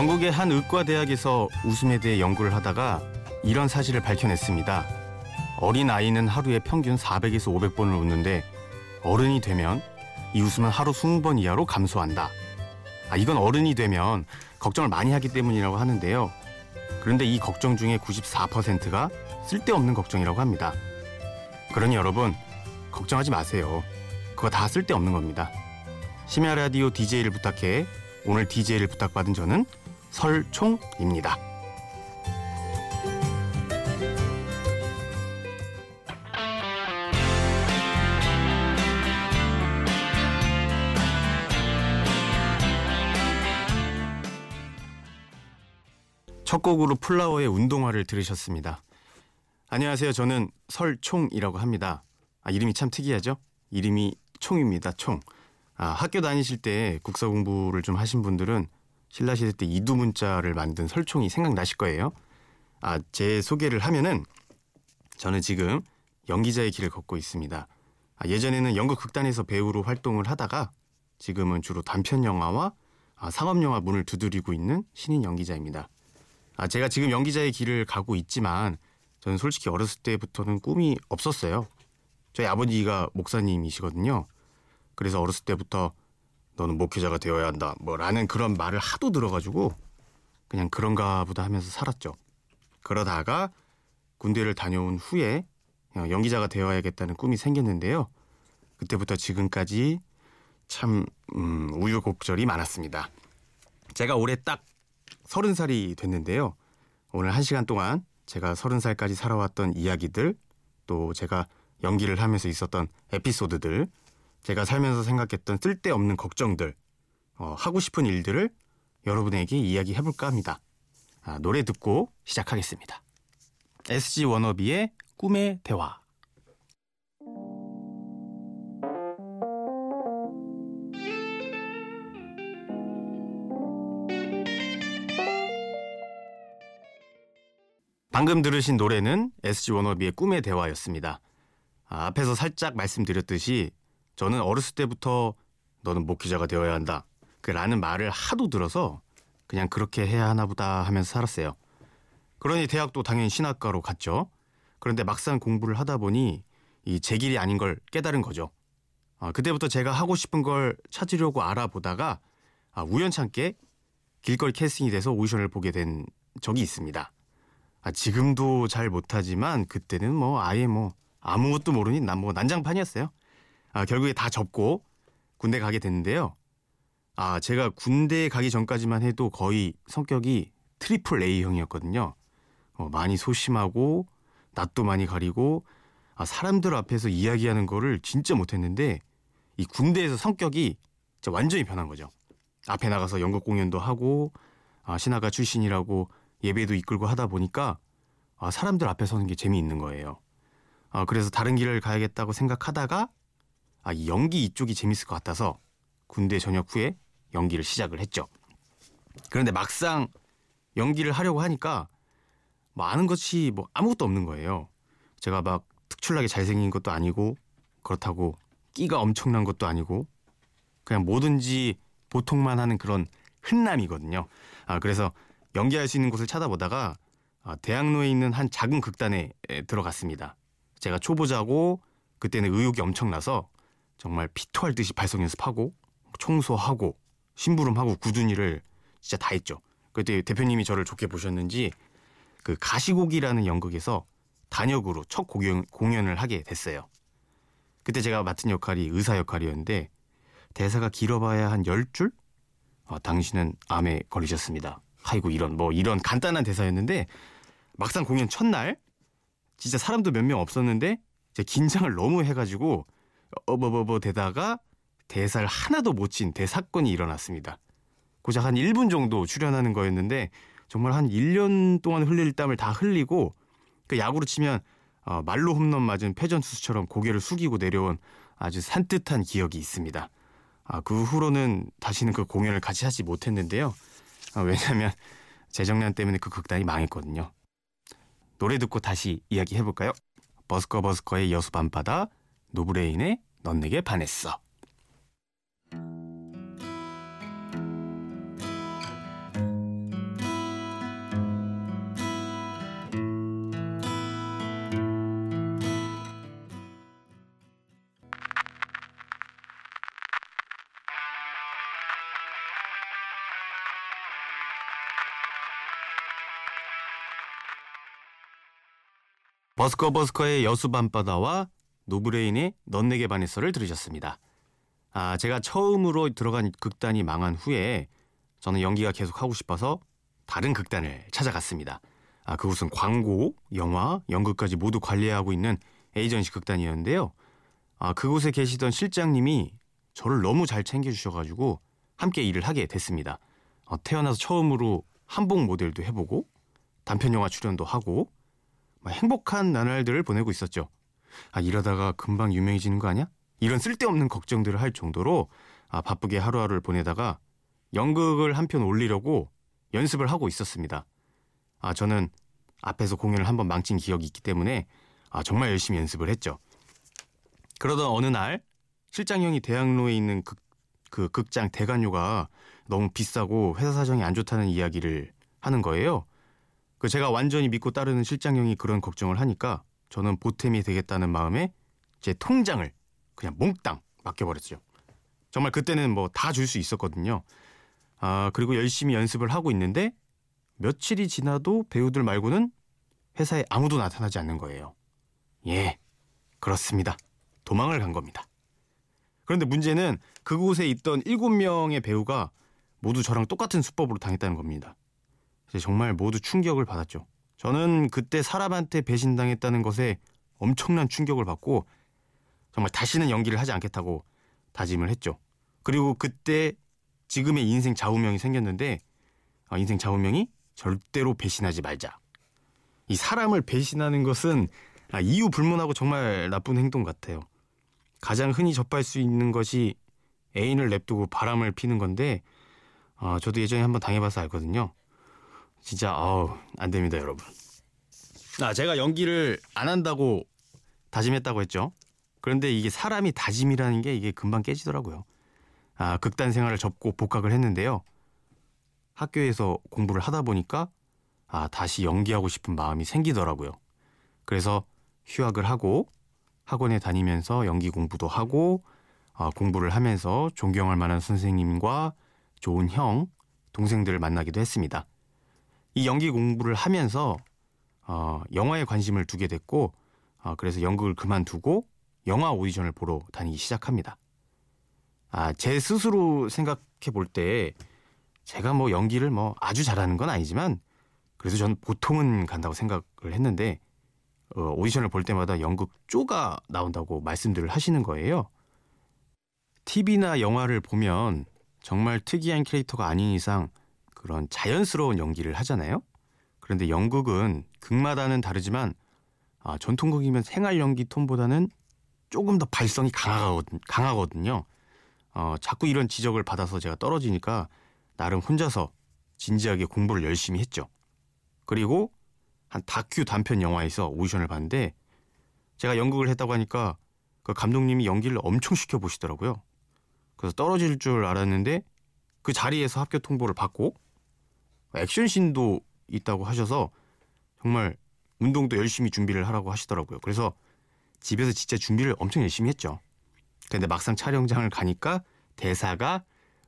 영국의 한 의과 대학에서 웃음에 대해 연구를 하다가 이런 사실을 밝혀냈습니다. 어린 아이는 하루에 평균 400에서 500번을 웃는데 어른이 되면 이 웃음은 하루 20번 이하로 감소한다. 아, 이건 어른이 되면 걱정을 많이 하기 때문이라고 하는데요. 그런데 이 걱정 중에 94%가 쓸데없는 걱정이라고 합니다. 그러니 여러분, 걱정하지 마세요. 그거 다 쓸데없는 겁니다. 심야 라디오 DJ를 부탁해 오늘 DJ를 부탁받은 저는 설총입니다. 첫 곡으로 플라워의 운동화를 들으셨습니다. 안녕하세요. 저는 설총이라고 합니다. 아, 이름이 참 특이하죠? 이름이 총입니다. 총. 아, 학교 다니실 때 국사 공부를 좀 하신 분들은 신라 시대 때 이두 문자를 만든 설총이 생각나실 거예요. 아, 제 소개를 하면은 저는 지금 연기자의 길을 걷고 있습니다. 아, 예전에는 연극 극단에서 배우로 활동을 하다가 지금은 주로 단편 영화와 아, 상업 영화 문을 두드리고 있는 신인 연기자입니다. 아, 제가 지금 연기자의 길을 가고 있지만 저는 솔직히 어렸을 때부터는 꿈이 없었어요. 저희 아버지가 목사님이시거든요. 그래서 어렸을 때부터 너는 목회자가 되어야 한다. 뭐라는 그런 말을 하도 들어가지고 그냥 그런가 보다 하면서 살았죠. 그러다가 군대를 다녀온 후에 연기자가 되어야겠다는 꿈이 생겼는데요. 그때부터 지금까지 참 음, 우유곡절이 많았습니다. 제가 올해 딱 서른 살이 됐는데요. 오늘 한 시간 동안 제가 서른 살까지 살아왔던 이야기들 또 제가 연기를 하면서 있었던 에피소드들 제가 살면서 생각했던 쓸데없는 걱정들, 어, 하고 싶은 일들을 여러분에게 이야기해볼까 합니다. 아, 노래 듣고 시작하겠습니다. SG 워너비의 꿈의 대화. 방금 들으신 노래는 SG 워너비의 꿈의 대화였습니다. 아, 앞에서 살짝 말씀드렸듯이 저는 어렸을 때부터 너는 목회자가 되어야 한다. 그 라는 말을 하도 들어서 그냥 그렇게 해야 하나 보다 하면서 살았어요. 그러니 대학도 당연히 신학과로 갔죠. 그런데 막상 공부를 하다 보니 이 제 길이 아닌 걸 깨달은 거죠. 아, 그때부터 제가 하고 싶은 걸 찾으려고 알아보다가 아, 우연찮게 길거리 캐스팅이 돼서 오디션을 보게 된 적이 있습니다. 아, 지금도 잘 못하지만 그때는 뭐 아예 뭐 아무것도 모르니 난 뭐 난장판이었어요. 아, 결국에 다 접고 군대 가게 됐는데요. 아, 제가 군대 가기 전까지만 해도 거의 성격이 트리플 A형이었거든요. 어, 많이 소심하고 낯도 많이 가리고 아, 사람들 앞에서 이야기하는 거를 진짜 못했는데 이 군대에서 성격이 진짜 완전히 변한 거죠. 앞에 나가서 연극 공연도 하고 아, 신화가 출신이라고 예배도 이끌고 하다 보니까 아, 사람들 앞에 서는 게 재미있는 거예요. 아, 그래서 다른 길을 가야겠다고 생각하다가 아, 연기 이쪽이 재밌을 것 같아서 군대 전역 후에 연기를 시작을 했죠. 그런데 막상 연기를 하려고 하니까 뭐 아는 것이 뭐 아무것도 없는 거예요. 제가 막 특출나게 잘생긴 것도 아니고 그렇다고 끼가 엄청난 것도 아니고 그냥 뭐든지 보통만 하는 그런 흔남이거든요. 아, 그래서 연기할 수 있는 곳을 찾아보다가 아, 대학로에 있는 한 작은 극단에 들어갔습니다. 제가 초보자고 그때는 의욕이 엄청나서 정말 피토할 듯이 발성 연습하고 청소하고 심부름하고 굳은 일을 진짜 다 했죠. 그때 대표님이 저를 좋게 보셨는지 그 가시곡이라는 연극에서 단역으로 첫 공연, 공연을 하게 됐어요. 그때 제가 맡은 역할이 의사 역할이었는데 대사가 길어봐야 한 10줄? 어, 당신은 암에 걸리셨습니다. 아이고 이런 뭐 이런 간단한 대사였는데 막상 공연 첫날 진짜 사람도 몇 명 없었는데 제 긴장을 너무 해가지고 어버버버 대다가 대사를 하나도 못 친 대사건이 일어났습니다. 고작 한 1분 정도 출연하는 거였는데 정말 한 1년 동안 흘릴 땀을 다 흘리고 그 야구로 치면 어, 말로 홈런 맞은 패전투수처럼 고개를 숙이고 내려온 아주 산뜻한 기억이 있습니다. 아, 그 후로는 다시는 그 공연을 같이 하지 못했는데요. 아, 왜냐하면 재정난 때문에 그 극단이 망했거든요. 노래 듣고 다시 이야기 해볼까요? 버스커 버스커의 여수 밤바다 노브레인의 넌 내게 반했어. 버스커버스커의 여수 밤바다와 노브레인의 넌 내게 반했어를 들으셨습니다. 아, 제가 처음으로 들어간 극단이 망한 후에 저는 연기가 계속 하고 싶어서 다른 극단을 찾아갔습니다. 아, 그곳은 광고, 영화, 연극까지 모두 관리하고 있는 에이전시 극단이었는데요. 아, 그곳에 계시던 실장님이 저를 너무 잘 챙겨주셔가지고 함께 일을 하게 됐습니다. 어, 태어나서 처음으로 한복 모델도 해보고 단편 영화 출연도 하고 행복한 나날들을 보내고 있었죠. 아 이러다가 금방 유명해지는 거 아니야? 이런 쓸데없는 걱정들을 할 정도로 아, 바쁘게 하루하루를 보내다가 연극을 한 편 올리려고 연습을 하고 있었습니다. 아 저는 앞에서 공연을 한번 망친 기억이 있기 때문에 아 정말 열심히 연습을 했죠. 그러던 어느 날 실장 형이 대학로에 있는 극, 그 극장 대관료가 너무 비싸고 회사 사정이 안 좋다는 이야기를 하는 거예요. 그 제가 완전히 믿고 따르는 실장 형이 그런 걱정을 하니까 저는 보탬이 되겠다는 마음에 제 통장을 그냥 몽땅 맡겨버렸죠. 정말 그때는 뭐 다 줄 수 있었거든요. 아, 그리고 열심히 연습을 하고 있는데 며칠이 지나도 배우들 말고는 회사에 아무도 나타나지 않는 거예요. 예, 그렇습니다. 도망을 간 겁니다. 그런데 문제는 그곳에 있던 7명의 배우가 모두 저랑 똑같은 수법으로 당했다는 겁니다. 정말 모두 충격을 받았죠. 저는 그때 사람한테 배신당했다는 것에 엄청난 충격을 받고 정말 다시는 연기를 하지 않겠다고 다짐을 했죠. 그리고 그때 지금의 인생 좌우명이 생겼는데 어, 인생 좌우명이 절대로 배신하지 말자. 이 사람을 배신하는 것은 아, 이유 불문하고 정말 나쁜 행동 같아요. 가장 흔히 접할 수 있는 것이 애인을 냅두고 바람을 피는 건데 어, 저도 예전에 한번 당해봐서 알거든요. 진짜 아우 안 됩니다 여러분. 아 제가 연기를 안 한다고 다짐했다고 했죠. 그런데 이게 사람이 다짐이라는 게 이게 금방 깨지더라고요. 아 극단 생활을 접고 복학을 했는데요. 학교에서 공부를 하다 보니까 아 다시 연기하고 싶은 마음이 생기더라고요. 그래서 휴학을 하고 학원에 다니면서 연기 공부도 하고 아, 공부를 하면서 존경할 만한 선생님과 좋은 형, 동생들을 만나기도 했습니다. 이 연기 공부를 하면서 어, 영화에 관심을 두게 됐고 어, 그래서 연극을 그만두고 영화 오디션을 보러 다니기 시작합니다. 아, 제 스스로 생각해 볼 때 제가 뭐 연기를 뭐 아주 잘하는 건 아니지만 그래서 저는 보통은 간다고 생각을 했는데 어, 오디션을 볼 때마다 연극 쪼가 나온다고 말씀들을 하시는 거예요. TV나 영화를 보면 정말 특이한 캐릭터가 아닌 이상 그런 자연스러운 연기를 하잖아요. 그런데 연극은 극마다는 다르지만 아, 전통극이면 생활 연기 톤보다는 조금 더 발성이 강하거든, 강하거든 요. 어, 자꾸 이런 지적을 받아서 제가 떨어지니까 나름 혼자서 진지하게 공부를 열심히 했죠. 그리고 한 다큐 단편 영화에서 오디션을 봤는데 제가 연극을 했다고 하니까 그 감독님이 연기를 엄청 시켜 보시더라고요. 그래서 떨어질 줄 알았는데 그 자리에서 합격 통보를 받고 액션씬도 있다고 하셔서 정말 운동도 열심히 준비를 하라고 하시더라고요. 그래서 집에서 진짜 준비를 엄청 열심히 했죠. 근데 막상 촬영장을 가니까 대사가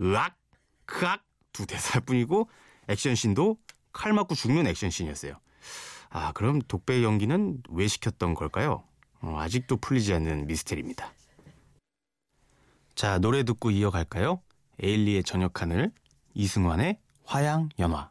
으악, 크악 두 대사뿐이고 액션씬도 칼 맞고 죽는 액션씬이었어요. 아, 그럼 독배 연기는 왜 시켰던 걸까요? 어, 아직도 풀리지 않는 미스테리입니다. 자, 노래 듣고 이어갈까요? 에일리의 저녁 하늘, 이승환의 화양 연화.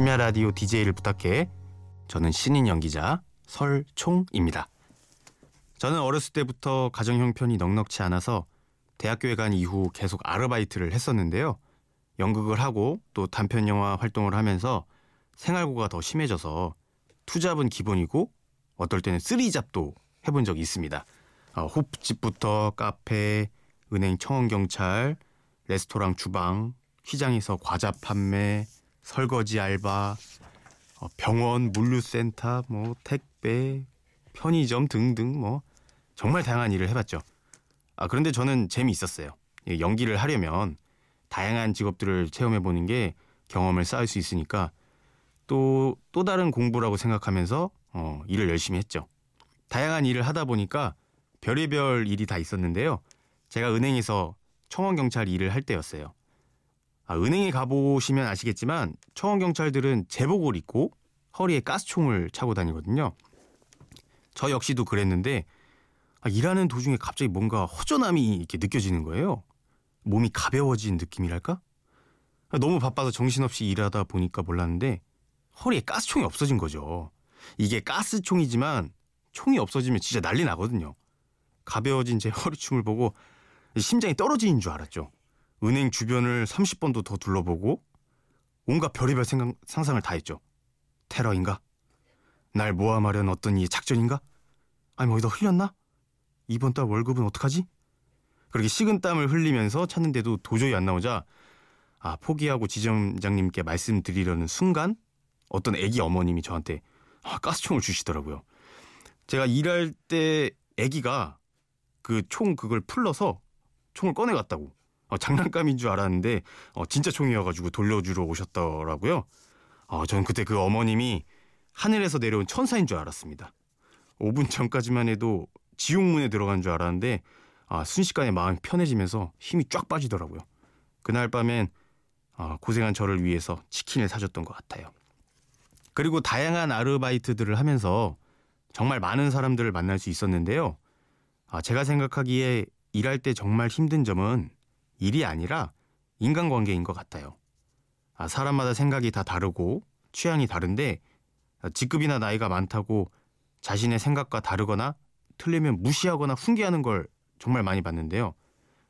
심야 라디오 DJ를 부탁해. 저는 신인 연기자 설총입니다. 저는 어렸을 때부터 가정 형편이 넉넉치 않아서 대학교에 간 이후 계속 아르바이트를 했었는데요. 연극을 하고 또 단편 영화 활동을 하면서 생활고가 더 심해져서 투잡은 기본이고 어떨 때는 쓰리잡도 해본 적이 있습니다. 어, 호프집부터 카페, 은행 청원 경찰, 레스토랑 주방, 시장에서 과자 판매, 설거지 알바, 어, 병원 물류센터, 뭐 택 배, 편의점 등등 뭐 정말 다양한 일을 해봤죠. 아 그런데 저는 재미있었어요. 연기를 하려면 다양한 직업들을 체험해 보는 게 경험을 쌓을 수 있으니까 또또 다른 공부라고 생각하면서 어, 일을 열심히 했죠. 다양한 일을 하다 보니까 별의별 일이 다 있었는데요. 제가 은행에서 청원 경찰 일을 할 때였어요. 아, 은행에 가보시면 아시겠지만 청원 경찰들은 제복을 입고 허리에 가스총을 차고 다니거든요. 저 역시도 그랬는데 아, 일하는 도중에 갑자기 뭔가 허전함이 이렇게 느껴지는 거예요. 몸이 가벼워진 느낌이랄까? 아, 너무 바빠서 정신없이 일하다 보니까 몰랐는데 허리에 가스총이 없어진 거죠. 이게 가스총이지만 총이 없어지면 진짜 난리 나거든요. 가벼워진 제 허리춤을 보고 심장이 떨어지는 줄 알았죠. 은행 주변을 30번도 더 둘러보고 온갖 별의별 생각, 상상을 다 했죠. 테러인가? 날 모함하려는 어떤 이 작전인가? 아니 뭐 어디다 흘렸나? 이번 달 월급은 어떡하지? 그렇게 식은 땀을 흘리면서 찾는데도 도저히 안 나오자 아 포기하고 지점장님께 말씀드리려는 순간 어떤 애기 어머님이 저한테 아, 가스총을 주시더라고요. 제가 일할 때 애기가 그 총 그걸 풀러서 총을 꺼내갔다고 어, 장난감인 줄 알았는데 어, 진짜 총이어가지고 돌려주러 오셨더라고요. 어, 저는 그때 그 어머님이 하늘에서 내려온 천사인 줄 알았습니다. 5분 전까지만 해도 지옥문에 들어간 줄 알았는데 아, 순식간에 마음이 편해지면서 힘이 쫙 빠지더라고요. 그날 밤엔 아, 고생한 저를 위해서 치킨을 사줬던 것 같아요. 그리고 다양한 아르바이트들을 하면서 정말 많은 사람들을 만날 수 있었는데요. 아, 제가 생각하기에 일할 때 정말 힘든 점은 일이 아니라 인간관계인 것 같아요. 아, 사람마다 생각이 다 다르고 취향이 다른데 아, 직급이나 나이가 많다고 자신의 생각과 다르거나 틀리면 무시하거나 훈계하는 걸 정말 많이 봤는데요.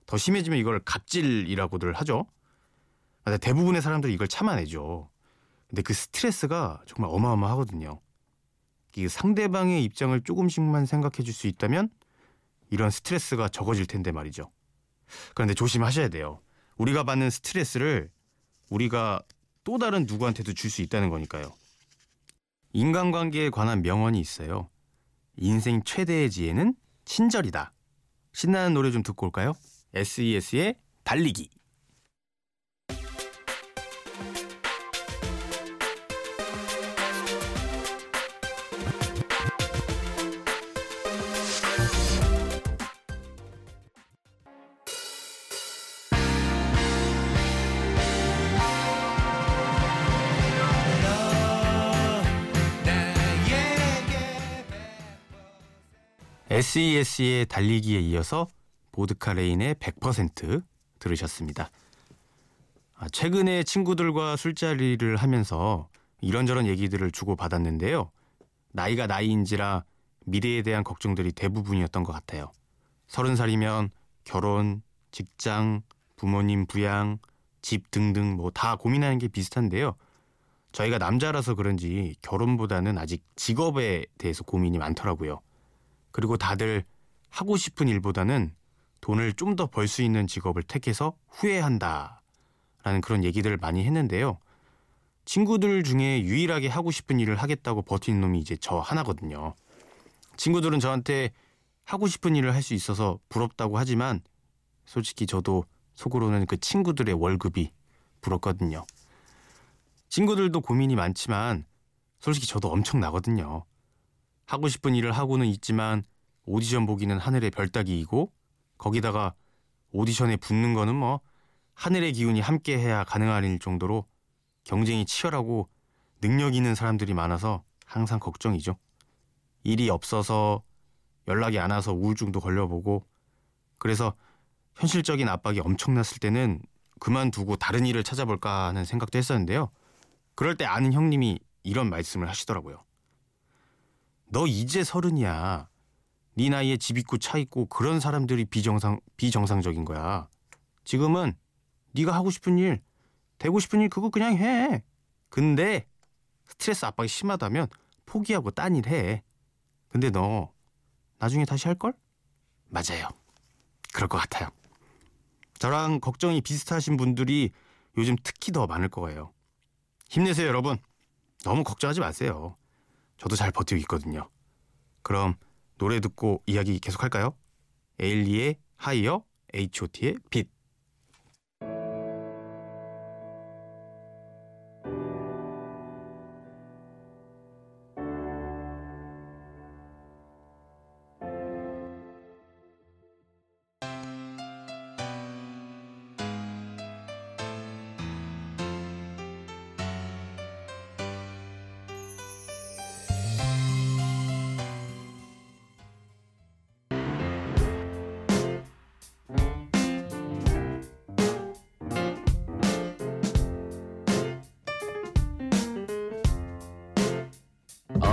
더 심해지면 이걸 갑질이라고들 하죠. 아, 대부분의 사람들이 이걸 참아내죠. 근데 그 스트레스가 정말 어마어마하거든요. 이 상대방의 입장을 조금씩만 생각해 줄 수 있다면 이런 스트레스가 적어질 텐데 말이죠. 그런데 조심하셔야 돼요. 우리가 받는 스트레스를 우리가 또 다른 누구한테도 줄 수 있다는 거니까요. 인간관계에 관한 명언이 있어요. 인생 최대의 지혜는 친절이다. 신나는 노래 좀 듣고 올까요? SES의 달리기. SES의 달리기에 이어서 보드카 레인의 100% 들으셨습니다. 아, 최근에 친구들과 술자리를 하면서 이런저런 얘기들을 주고받았는데요. 나이가 나이인지라 미래에 대한 걱정들이 대부분이었던 것 같아요. 서른 살이면 결혼, 직장, 부모님 부양, 집 등등 뭐 다 고민하는 게 비슷한데요. 저희가 남자라서 그런지 결혼보다는 아직 직업에 대해서 고민이 많더라고요. 그리고 다들 하고 싶은 일보다는 돈을 좀 더 벌 수 있는 직업을 택해서 후회한다. 라는 그런 얘기들을 많이 했는데요. 친구들 중에 유일하게 하고 싶은 일을 하겠다고 버티는 놈이 이제 저 하나거든요. 친구들은 저한테 하고 싶은 일을 할 수 있어서 부럽다고 하지만 솔직히 저도 속으로는 그 친구들의 월급이 부럽거든요. 친구들도 고민이 많지만 솔직히 저도 엄청 나거든요. 하고 싶은 일을 하고는 있지만 오디션 보기는 하늘의 별 따기이고 거기다가 오디션에 붙는 거는 뭐 하늘의 기운이 함께 해야 가능한 일 정도로 경쟁이 치열하고 능력 있는 사람들이 많아서 항상 걱정이죠. 일이 없어서 연락이 안 와서 우울증도 걸려보고 그래서 현실적인 압박이 엄청났을 때는 그만두고 다른 일을 찾아볼까 하는 생각도 했었는데요. 그럴 때 아는 형님이 이런 말씀을 하시더라고요. 너 이제 서른이야. 네 나이에 집 있고 차 있고 그런 사람들이 비정상 비정상적인 거야. 지금은 네가 하고 싶은 일, 되고 싶은 일 그거 그냥 해. 근데 스트레스 압박이 심하다면 포기하고 딴 일 해. 근데 너 나중에 다시 할 걸? 맞아요. 그럴 것 같아요. 저랑 걱정이 비슷하신 분들이 요즘 특히 더 많을 거예요. 힘내세요, 여러분. 너무 걱정하지 마세요. 저도 잘 버티고 있거든요. 그럼 노래 듣고 이야기 계속할까요? 에일리의 하이어, H.O.T의 빛.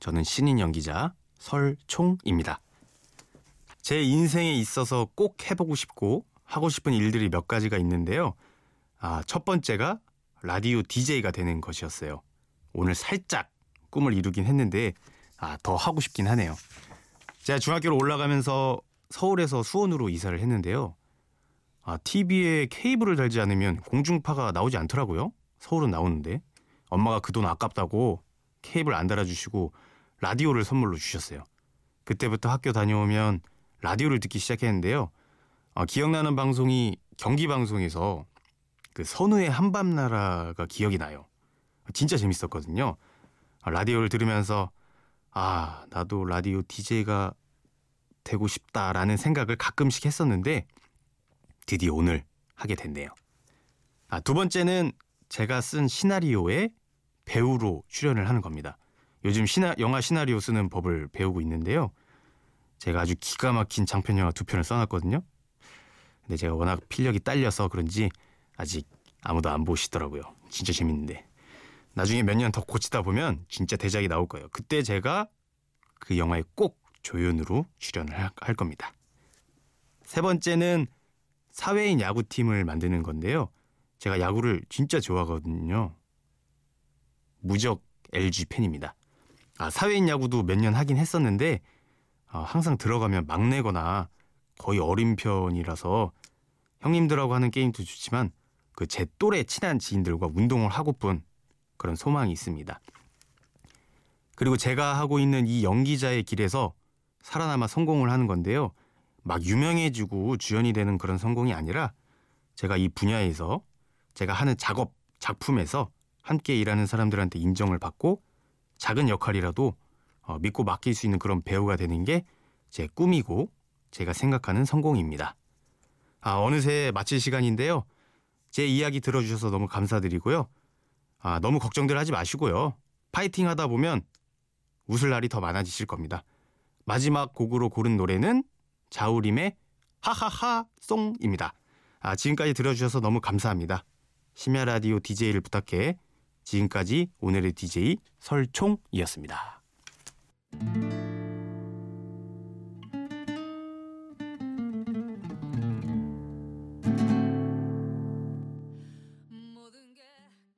저는 신인 연기자 설총입니다. 제 인생에 있어서 꼭 해보고 싶고 하고 싶은 일들이 몇 가지가 있는데요. 아, 첫 번째가 라디오 DJ가 되는 것이었어요. 오늘 살짝 꿈을 이루긴 했는데 아, 더 하고 싶긴 하네요. 제가 중학교로 올라가면서 서울에서 수원으로 이사를 했는데요. 아, TV에 케이블을 달지 않으면 공중파가 나오지 않더라고요. 서울은 나오는데 엄마가 그 돈 아깝다고 케이블 안 달아주시고 라디오를 선물로 주셨어요. 그때부터 학교 다녀오면 라디오를 듣기 시작했는데요. 어, 기억나는 방송이 경기 방송에서 그 선우의 한밤나라가 기억이 나요. 진짜 재밌었거든요. 아, 라디오를 들으면서 아 나도 라디오 DJ가 되고 싶다라는 생각을 가끔씩 했었는데 드디어 오늘 하게 됐네요. 아, 두 번째는 제가 쓴 시나리오에 배우로 출연을 하는 겁니다. 요즘 시나, 영화 시나리오 쓰는 법을 배우고 있는데요. 제가 아주 기가 막힌 장편 영화 두 편을 써놨거든요. 근데 제가 워낙 필력이 딸려서 그런지 아직 아무도 안 보시더라고요. 진짜 재밌는데. 나중에 몇 년 더 고치다 보면 진짜 대작이 나올 거예요. 그때 제가 그 영화에 꼭 조연으로 출연을 할, 할 겁니다. 세 번째는 사회인 야구팀을 만드는 건데요. 제가 야구를 진짜 좋아하거든요. 무적 LG 팬입니다. 아, 사회인 야구도 몇 년 하긴 했었는데 아, 항상 들어가면 막내거나 거의 어린 편이라서 형님들하고 하는 게임도 좋지만 그 제 또래 친한 지인들과 운동을 하고픈 그런 소망이 있습니다. 그리고 제가 하고 있는 이 연기자의 길에서 살아남아 성공을 하는 건데요. 막 유명해지고 주연이 되는 그런 성공이 아니라 제가 이 분야에서 제가 하는 작업, 작품에서 함께 일하는 사람들한테 인정을 받고 작은 역할이라도 어, 믿고 맡길 수 있는 그런 배우가 되는 게 제 꿈이고 제가 생각하는 성공입니다. 아, 어느새 마칠 시간인데요. 제 이야기 들어주셔서 너무 감사드리고요. 아, 너무 걱정들 하지 마시고요. 파이팅 하다 보면 웃을 날이 더 많아지실 겁니다. 마지막 곡으로 고른 노래는 자우림의 하하하 송입니다. 아, 지금까지 들어주셔서 너무 감사합니다. 심야 라디오 DJ를 부탁해. 지금까지 오늘의 DJ 설총이었습니다.